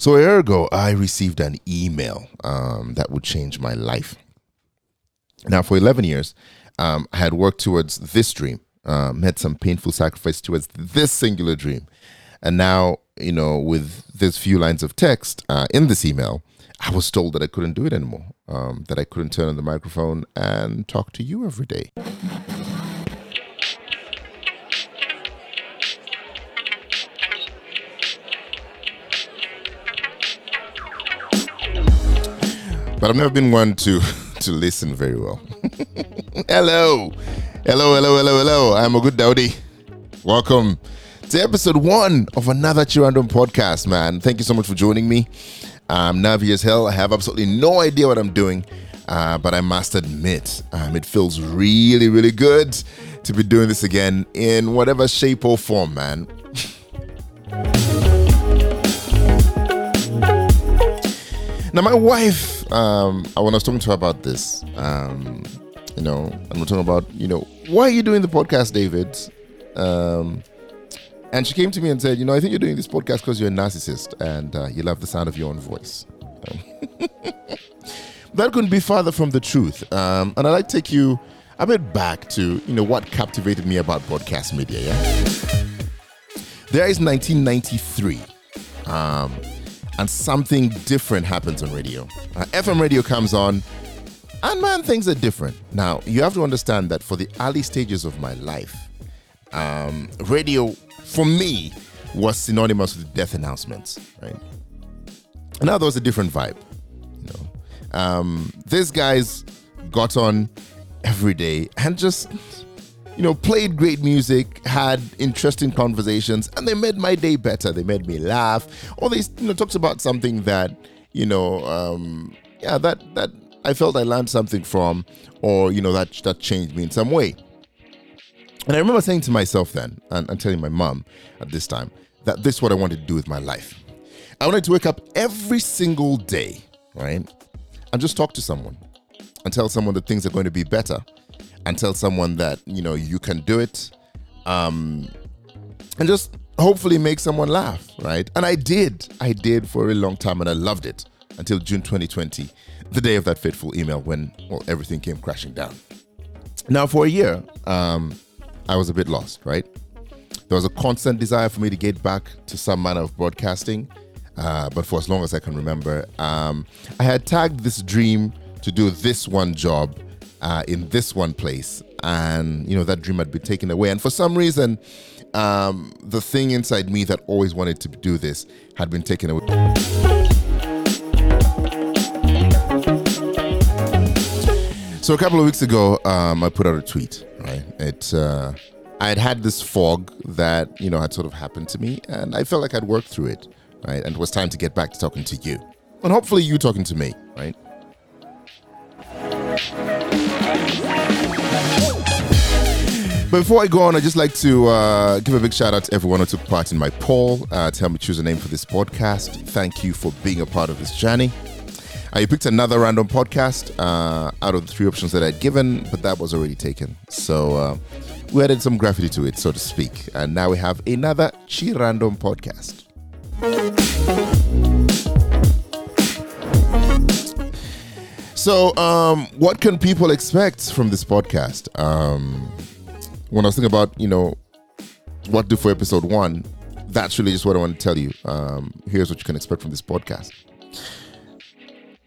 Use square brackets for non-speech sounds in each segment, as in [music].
So a year ago, I received an email um, that would change my life. Now, for 11 years, um, I had worked towards this dream, um, made some painful sacrifice towards this singular dream. And now, you know, with this few lines of text uh, in this email, I was told that I couldn't do it anymore, um, that I couldn't turn on the microphone and talk to you every day. But I've never been one to [laughs] to listen very well. [laughs] hello, hello, hello, hello, hello. I'm a good Dowdy. Welcome to episode one of another Ki Random podcast, man. Thank you so much for joining me. I'm Navi as hell. I have absolutely no idea what I'm doing, uh, but I must admit, um, it feels really, really good to be doing this again in whatever shape or form, man. [laughs] now, my wife um, I when I was talking to her about this, um, you know, and we're talking about, you know, why are you doing the podcast, David? Um, and she came to me and said, you know, I think you're doing this podcast because you're a narcissist and uh, you love the sound of your own voice. [laughs] that couldn't be farther from the truth. Um, and I'd like to take you a bit back to, you know, what captivated me about broadcast media. Yeah, there is 1993. Um, and something different happens on radio. Uh, FM radio comes on, and man, things are different. Now, you have to understand that for the early stages of my life, um, radio for me was synonymous with death announcements, right? Now there was a different vibe. You know, um, these guys got on every day and just you know, played great music, had interesting conversations, and they made my day better. They made me laugh. Or they, you know, talked about something that, you know, um, yeah, that that I felt I learned something from, or you know, that that changed me in some way. And I remember saying to myself then, and, and telling my mom at this time, that this is what I wanted to do with my life. I wanted to wake up every single day, right, and just talk to someone and tell someone that things are going to be better and tell someone that you know you can do it um and just hopefully make someone laugh right? And i did. I did for a long time and i loved it until june 2020 the day of that fateful email when well everything came crashing down. Now for a year um i was a bit lost right? There was a constant desire for me to get back to some manner of broadcasting uh, but for as long as i can remember um, i had tagged this dream to do this one job uh, in this one place, and you know that dream had been taken away. And for some reason, um, the thing inside me that always wanted to do this had been taken away. So a couple of weeks ago, um, I put out a tweet. Right, it. Uh, I had had this fog that you know had sort of happened to me, and I felt like I'd worked through it. Right, and it was time to get back to talking to you, and hopefully you talking to me. Right. But before I go on, I'd just like to uh, give a big shout out to everyone who took part in my poll uh, to help me choose a name for this podcast. Thank you for being a part of this journey. I uh, picked another random podcast uh, out of the three options that I'd given, but that was already taken. So uh, we added some graffiti to it, so to speak. And now we have another Ki Random podcast. So, um, what can people expect from this podcast? Um, when I was thinking about, you know, what do for episode one, that's really just what I want to tell you. Um, here's what you can expect from this podcast.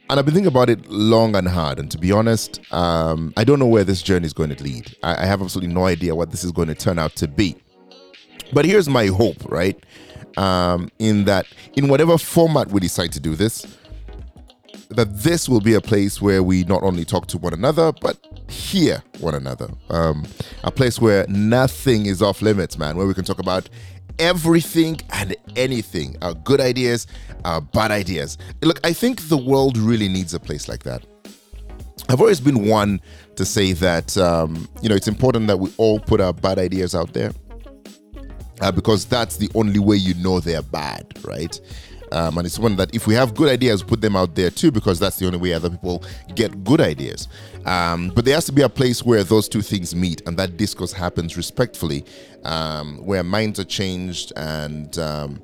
And I've been thinking about it long and hard. And to be honest, um, I don't know where this journey is going to lead. I, I have absolutely no idea what this is going to turn out to be. But here's my hope, right? Um, in that, in whatever format we decide to do this, that this will be a place where we not only talk to one another, but hear one another. Um, a place where nothing is off limits, man, where we can talk about everything and anything our good ideas, our bad ideas. Look, I think the world really needs a place like that. I've always been one to say that, um, you know, it's important that we all put our bad ideas out there. Uh, because that's the only way you know they're bad, right? Um, and it's one that if we have good ideas, put them out there too, because that's the only way other people get good ideas. Um, but there has to be a place where those two things meet and that discourse happens respectfully, um, where minds are changed and um,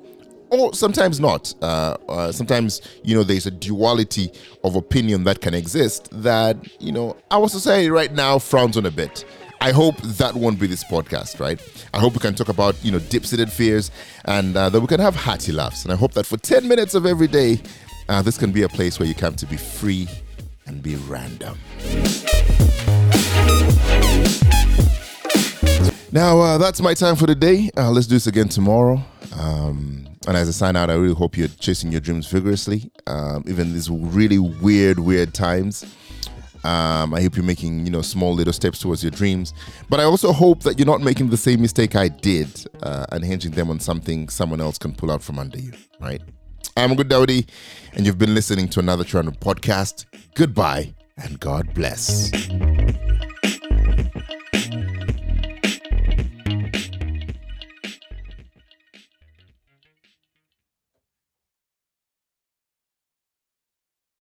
or sometimes not. Uh, uh, sometimes, you know, there's a duality of opinion that can exist that, you know, our society right now frowns on a bit. I hope that won't be this podcast, right? I hope we can talk about, you know, deep seated fears and uh, that we can have hearty laughs. And I hope that for 10 minutes of every day, uh, this can be a place where you come to be free and be random. Now, uh, that's my time for the day. Uh, let's do this again tomorrow. Um, and as a sign out, I really hope you're chasing your dreams vigorously, um, even these really weird, weird times. Um, I hope you're making, you know, small little steps towards your dreams. But I also hope that you're not making the same mistake I did uh, and hinging them on something someone else can pull out from under you, right? I'm Good Dowdy, and you've been listening to another Ki Random podcast. Goodbye, and God bless.